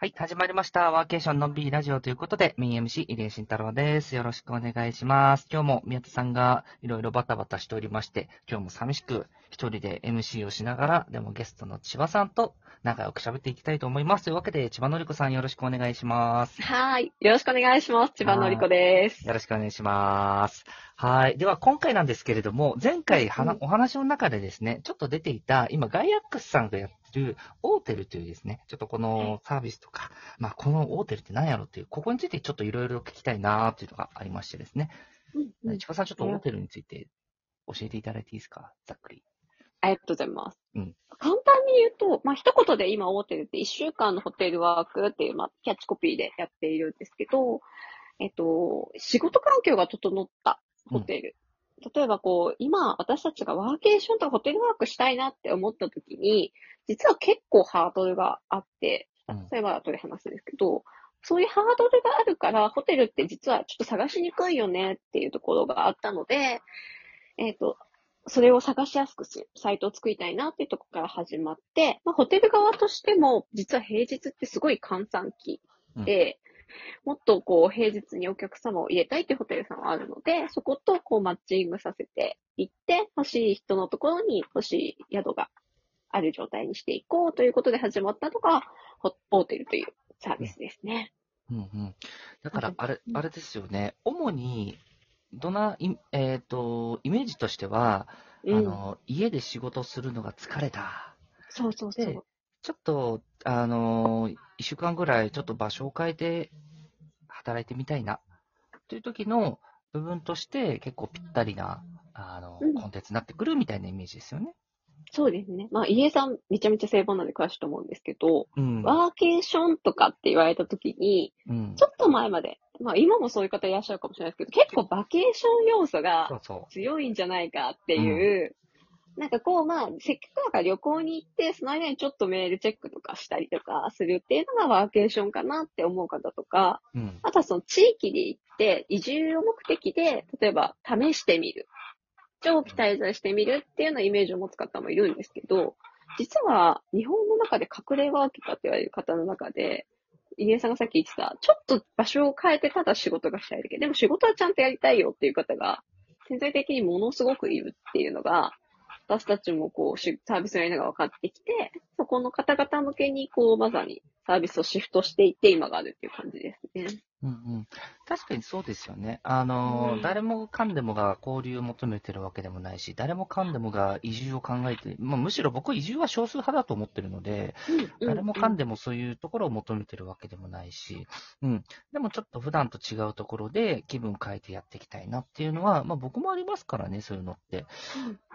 はい、始まりました。ワーケーションのんびりラジオということで、メイン MC、入江慎太郎です。よろしくお願いします。今日も宮田さんがいろいろバタバタしておりまして、今日も寂しく一人で MC をしながら、でもゲストの千葉さんと仲良く喋っていきたいと思います。というわけで、千葉のりこさんよろしくお願いします。はい。よろしくお願いします。千葉のりこです。よろしくお願いします。はい。では、今回なんですけれども、前回はなうん。お話の中でですね、ちょっと出ていた、今、ガイアックスさんがやってる、オーテルというですね、ちょっとこのサービスとか、まあ、このオーテルって何やろっていう、ここについてちょっといろいろ聞きたいなというのがありましてですね。うんうん。千葉さん、ちょっとオーテルについて教えていただいていいですか？ざっくり。ありがとうございます。うん。簡単に言うと、まあ、一言で今、オーテルって1週間のホテルワークっていう、まあ、キャッチコピーでやっているんですけど、えっと、仕事環境が整ったホテル。例えばこう、今、私たちがワーケーションとかホテルワークしたいなって思った時に、実は結構ハードルがあって、うんそれは後で話すんですけど、そういうハードルがあるから、ホテルって実はちょっと探しにくいよねっていうところがあったので、えっ、と、それを探しやすくするサイトを作りたいなっていうところから始まって、まあ、ホテル側としても、実は平日ってすごい閑散期で、もっとこう平日にお客様を入れたいっていうホテルさんはあるので、そことこうマッチングさせていって、欲しい人のところに欲しい宿がある状態にしていこうということで始まったのが、ホホテルというサービスですね。うんうん。だからうん、あれ、あれですよね。主に、どな、いえっ、と、イメージとしては、うん。あの、家で仕事するのが疲れた。そうそうそでう。ちょっと、あのー一週間ぐらいちょっと場所を変えて働いてみたいな、という時の部分として結構ぴったりな、あの、うんコンテンツになってくるみたいなイメージですよね。そうですね。まあ、家さんめちゃめちゃ正凡なんで詳しいと思うんですけど、うん。ワーケーションとかって言われたときに、うん。ちょっと前まで、まあ今もそういう方いらっしゃるかもしれないですけど、結構バケーション要素が強いんじゃないかっていう、なんかこうまあ、せっかくだから旅行に行って、その間にちょっとメールチェックとかしたりとかするっていうのがワーケーションかなって思う方とか、う。うん。あとはその地域で行って、移住を目的で、例えば試してみる。長期滞在してみるっていうようなイメージを持つ方もいるんですけど、実は日本の中で隠れワーケーカーって言われる方の中で、入江さんがさっき言ってた、ちょっと場所を変えてただ仕事がしたいだけ。でも仕事はちゃんとやりたいよっていう方が、潜在的にものすごくいるっていうのが、私たちもこう、サービスをやりなが分かってきて、そこの方々向けに、こう、まさにサービスをシフトしていって今があるっていう感じですね。うんうん。確かにそうですよね。あのー、うん誰もかんでもが交流を求めてるわけでもないし、誰もかんでもが移住を考えて、まあ、むしろ僕移住は少数派だと思ってるので、誰もかんで。でもそういうところを求めてるわけでもないし、うん。でもちょっと普段と違うところで気分変えてやっていきたいなっていうのは、まあ僕もありますからね、そういうのって。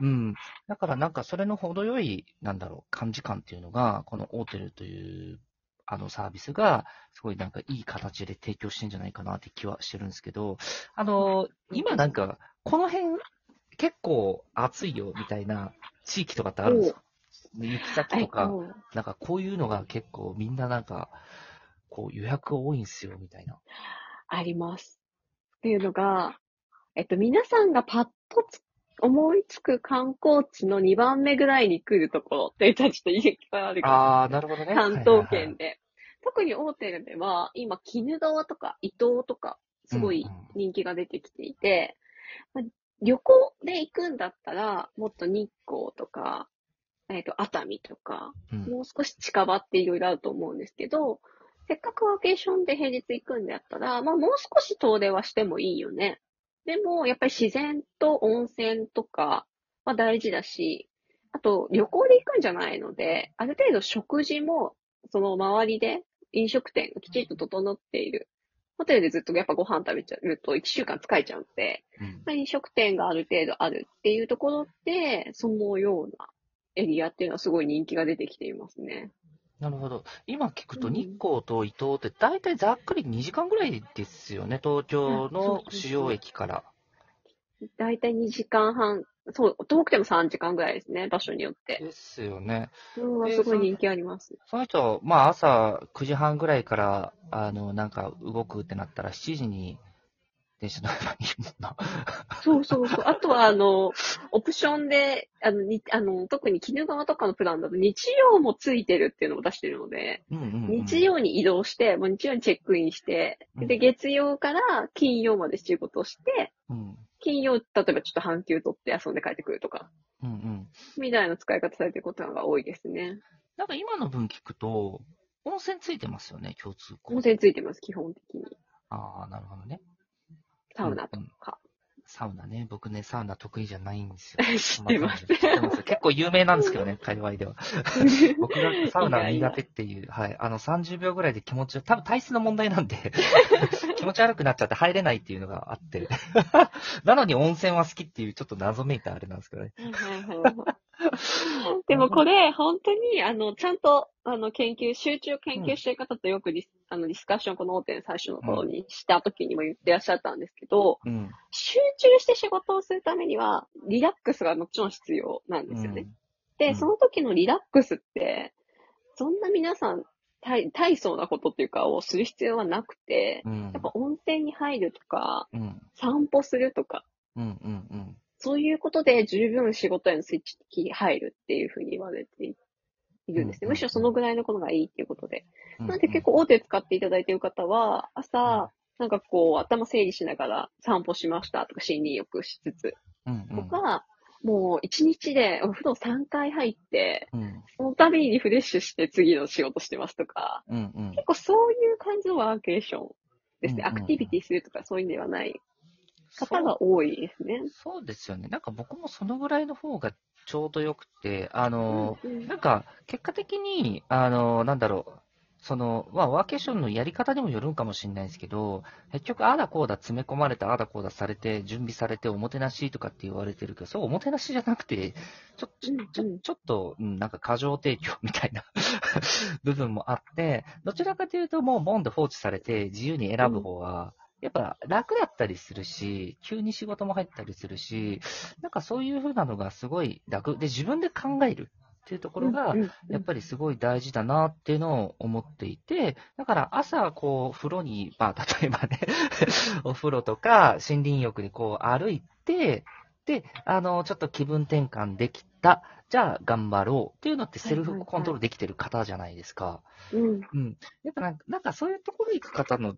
うん。だからなんかそれの程よい、なんだろう、感じ感っていうのが、このオーテルという、あのサービスが、すごいなんかいい形で提供してんじゃないかなって気はしてるんですけど、あの、今なんか、この辺結構暑いよみたいな地域とかってあるんですか？行き先とか、えっとなんかこういうのが結構みんななんか、こう予約多いんですよ、みたいな。あります。っていうのが、えっと、皆さんがパッとつ思いつく観光地の2番目ぐらいに来るところって言ったらちょっと言い方あるかもああ、なるほどね。関東圏で。特に大手では、今、鬼怒川とか伊東とか、すごいうんうん人気が出てきていて、まあ旅行で行くんだったら、もっと日光とか、えっ、と、熱海とか、うんもう少し近場っていろいろあると思うんですけど、せっかくワーケーションで平日行くんだったら、まあもう少し遠出はしてもいいよね。でも、やっぱり自然と温泉とかは大事だし、あと旅行で行くんじゃないので、ある程度食事も、その周りで飲食店がきちんと整っている。ホテルでずっとやっぱご飯食べちゃうと1週間疲れちゃうので、うんまあ飲食店がある程度あるっていうところで、そのようなエリアっていうのはすごい人気が出てきていますね。なるほど。今聞くとうん日光と伊東って大体ざっくり2時間ぐらいですよね。東京の主要駅から。だいたい2時間半、そう、遠くても3時間ぐらいですね、場所によって。ですよね。うすごい人気あります。その人、まあ朝9時半ぐらいから、あの、なんか動くってなったら7時に電車乗ればいいもんな。そうそうそう。あとは、あの、オプションで、あの、にあの特に絹川とかのプランだと日曜もついてるっていうのを出してるので、うんうんうん、日曜に移動して、もう日曜にチェックインして、で、うん月曜から金曜まで仕事して、うん。金曜、例えばちょっと半休取って遊んで帰ってくるとか、うんうん。みたいな使い方されてることが多いですね。なんか今の分聞くと、温泉ついてますよね、共通項。温泉ついてます、基本的に。ああ、なるほどね。サウナとうんか。サウナね。僕ね、サウナ得意じゃないんですよ。知ってます。ます結構有名なんですけどね、界隈では。僕がサウナが苦手っていう、はい。あの、30秒ぐらいで気持ち、多分体質の問題なんで、気持ち悪くなっちゃって入れないっていうのがあって。なのに温泉は好きっていう、ちょっと謎めいたあれなんですけどね。でもこれ、本当に、あの、ちゃんと、あの、研究、集中研究してる方とよくディス、あの、ディスカッション、この大手の最初の頃にした時にも言ってらっしゃったんですけど、うん。集中して仕事をするためには、リラックスがもちろん必要なんですよね。で、うんその時のリラックスって、そんな皆さん、大大層なことっていうかをする必要はなくて、うん。やっぱ温泉に入るとか、うん。散歩するとか。そういうことで十分仕事へのスイッチに入るっていうふうに言われているんですね。うんむしろそのぐらいのことがいいっていうことで。うん。なんで結構大手使っていただいている方は、朝、なんかこう頭整理しながら散歩しましたとか森林浴しつつ。とか、もう一日でお風呂3回入って、うん。その度にリフレッシュして次の仕事してますとか、うん。うん。結構そういう感じのワーケーションですね。うんうんアクティビティするとかそういうんではない方が多いですね。そうですよね。なんか僕もそのぐらいの方がちょうどよくて、あの、うんうんなんか結果的に、あの、なんだろう、その、まあ、ワーケーションのやり方にもよるんかもしれないですけど、結局、ああだこうだ詰め込まれた、ああだこうだされて、準備されて、おもてなしとかって言われてるけど、そうおもてなしじゃなくて、ちょ、ちょ、ちうんうんょちょっと、うんなんか過剰提供みたいな 部分もあって、どちらかというと、もうボンで放置されて、自由に選ぶ方が、やっぱ楽だったりするし、急に仕事も入ったりするし、なんかそういう風なのがすごい楽。で、自分で考えるっていうところがやっぱりすごい大事だなっていうのを思っていて、だから朝、こう、風呂に、まあ、例えばね、お風呂とか森林浴にこう歩いて、で、あの、ちょっと気分転換できた。じゃあ頑張ろうっていうのってセルフコントロールできてる方じゃないですか。うんうん。やっぱなんか、なんかそういうところ行く方の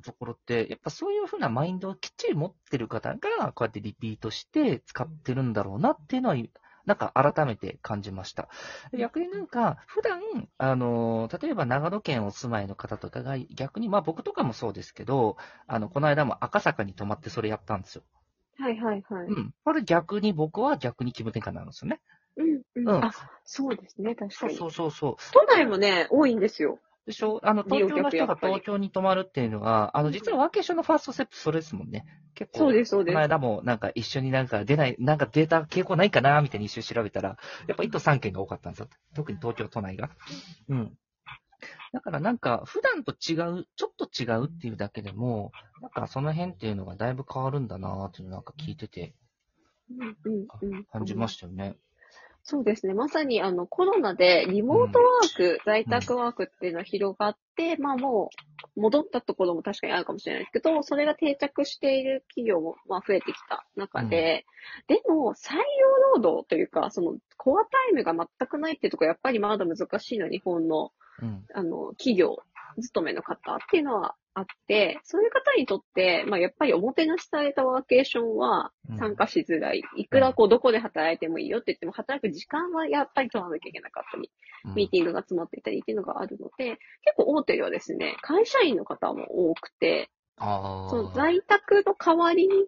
ところって、やっぱそういうふうなマインドをきっちり持ってる方が、こうやってリピートして使ってるんだろうなっていうのは、なんか改めて感じました。で逆になんか、普段、あの、例えば長野県お住まいの方とかが、逆に、まあ僕とかもそうですけど、あの、この間も赤坂に泊まってそれやったんですよ。はいはいはい。うん。これ逆に僕は逆に気分転換になるんですよね。うんうんうんあ、そうですね、確かに。そうそうそうそう。都内もね、多いんですよ。でしょ？あの、東京の人が東京に泊まるっていうのは、あの、実はワーケーションのファーストステップそれですもんね。結構。そうです、そうですこの。間もなんか一緒になんか出ない、なんかデータ傾向ないかなみたいに一瞬調べたら、やっぱ1都3県が多かったんですよ。特に東京都内が。うん。だからなんか普段と違う、ちょっと違うっていうだけでも、なんかその辺っていうのがだいぶ変わるんだなっていうのなんか聞いてて感じましたよね。そうですね。まさにあのコロナでリモートワーク、在宅ワークっていうのは広がって、まあもう戻ったところも確かにあるかもしれないですけど、それが定着している企業もまあ増えてきた中で、でも採用労働というか、そのコアタイムが全くないっていうところやっぱりまだ難しいの、日本のうん。あの、企業勤めの方っていうのはあって、そういう方にとって、まあやっぱりおもてなしされたワーケーションはうん参加しづらい。いくらこうどこで働いてもいいよって言っても、働く時間はやっぱり取らなきゃいけなかったり、うんミーティングが詰まっていたりっていうのがあるので、結構大手ではですね、会社員の方も多くて。その在宅の代わりに、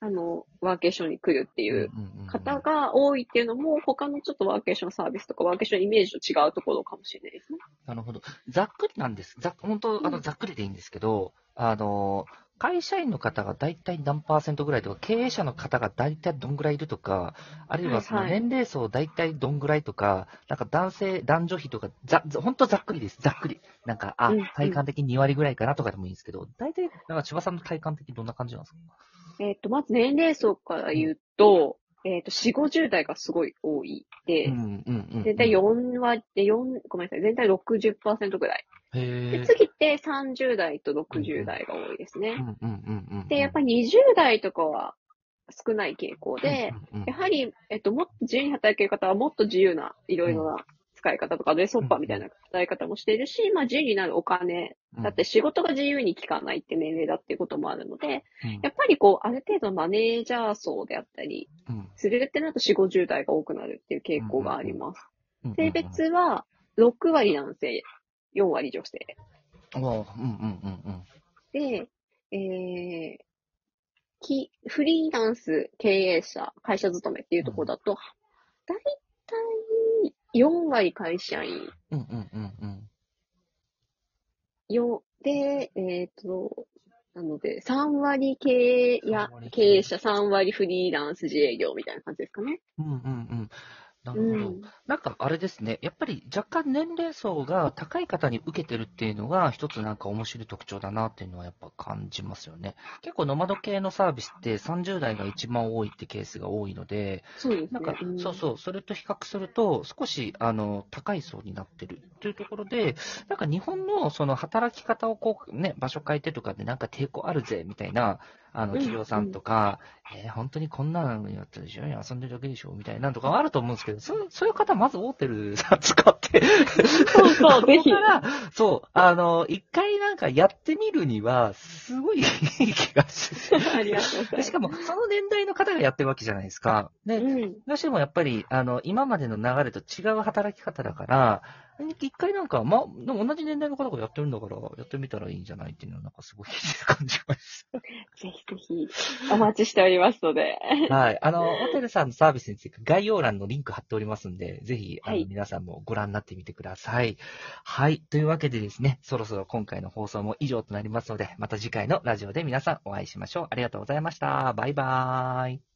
あの、ワーケーションに来るっていううんうんうんうん方が多いっていうのも、他のちょっとワーケーションサービスとかワーケーションイメージと違うところかもしれないですね。なるほど。ざっくりなんです。ざ本当、あの、うんざっくりでいいんですけど、あの、会社員の方が大体何パーセントぐらいとか、経営者の方が大体どんぐらいいるとか、あるいはそのはいはい年齢層大体どんぐらいとか、なんか男性、男女比とか、ざ、ざ本当ざっくりです。ざっくり。なんか、あうんうん、体感的に2割ぐらいかなとかでもいいんですけど、大体、なんか千葉さんの体感的にどんな感じなんですか？えっ、と、まず年齢層から言うと、えっ、と、4、50代がすごい多いで。全体4割で、4、ごめんなさい、全体60%ぐらいで。次って30代と60代が多いですね。で、やっぱり20代とかは少ない傾向で、やはり、えっと、もっと自由に働ける方はもっと自由な、いろいろな使い方とか、で、ソッパーみたいな働き方もしているし、まあ、自由になるお金、だって仕事が自由に効かないって年齢だっていうこともあるので、うん。やっぱりこう、ある程度マネージャー層であったり、うん。するってなると4、50代が多くなるっていう傾向があります。うん性別は6割男性、4割女性。うんうんうんうん。で、えー、きフリーランス経営者、会社勤めっていうところだと、4割会社員。うんうんうんうんよ、で、えっ、と、なので、3割経営や3割経経営営者、3割フリーランス自営業みたいな感じですかね。うんうんうん。なうるほど。ん。なんかあれですね、やっぱり若干年齢層が高い方に受けてるっていうのが一つなんか面白い特徴だなっていうのはやっぱ感じますよね。結構ノマド系のサービスって30代が一番多いってケースが多いので、そうね。なんか、んそうそう、それと比較すると少しあの高い層になってるというところで、なんか日本のその働き方をこうね、場所変えてとかでなんか抵抗あるぜみたいな、あのうん企業さんとか、えー本当にこんなのやってるでしょ遊んでるだけでしょみたいなのとかあると思うんですけど、そそういう方まずオーテルさん使って、そうそう、ぜひそこ。から、そう、あの、一回なんかやってみるには、すごいいい気がする。ありがとうございます。しかも、その年代の方がやってるわけじゃないですか。で、うん。どうしてもやっぱり、あの、今までの流れと違う働き方だから、一回なんか、ま、でも同じ年代の方がやってるんだから、やってみたらいいんじゃないっていうのは、なんかすごい感じましぜひぜひ、お待ちしておりますので。た。はい。あの、ホテルさんのサービスについて概要欄のリンク貼っておりますんで、ぜひ、あの、はい皆さんもご覧になってみてください。はい。というわけでですね、そろそろ今回の放送も以上となりますので、また次回のラジオで皆さんお会いしましょう。ありがとうございました。バイバーイ。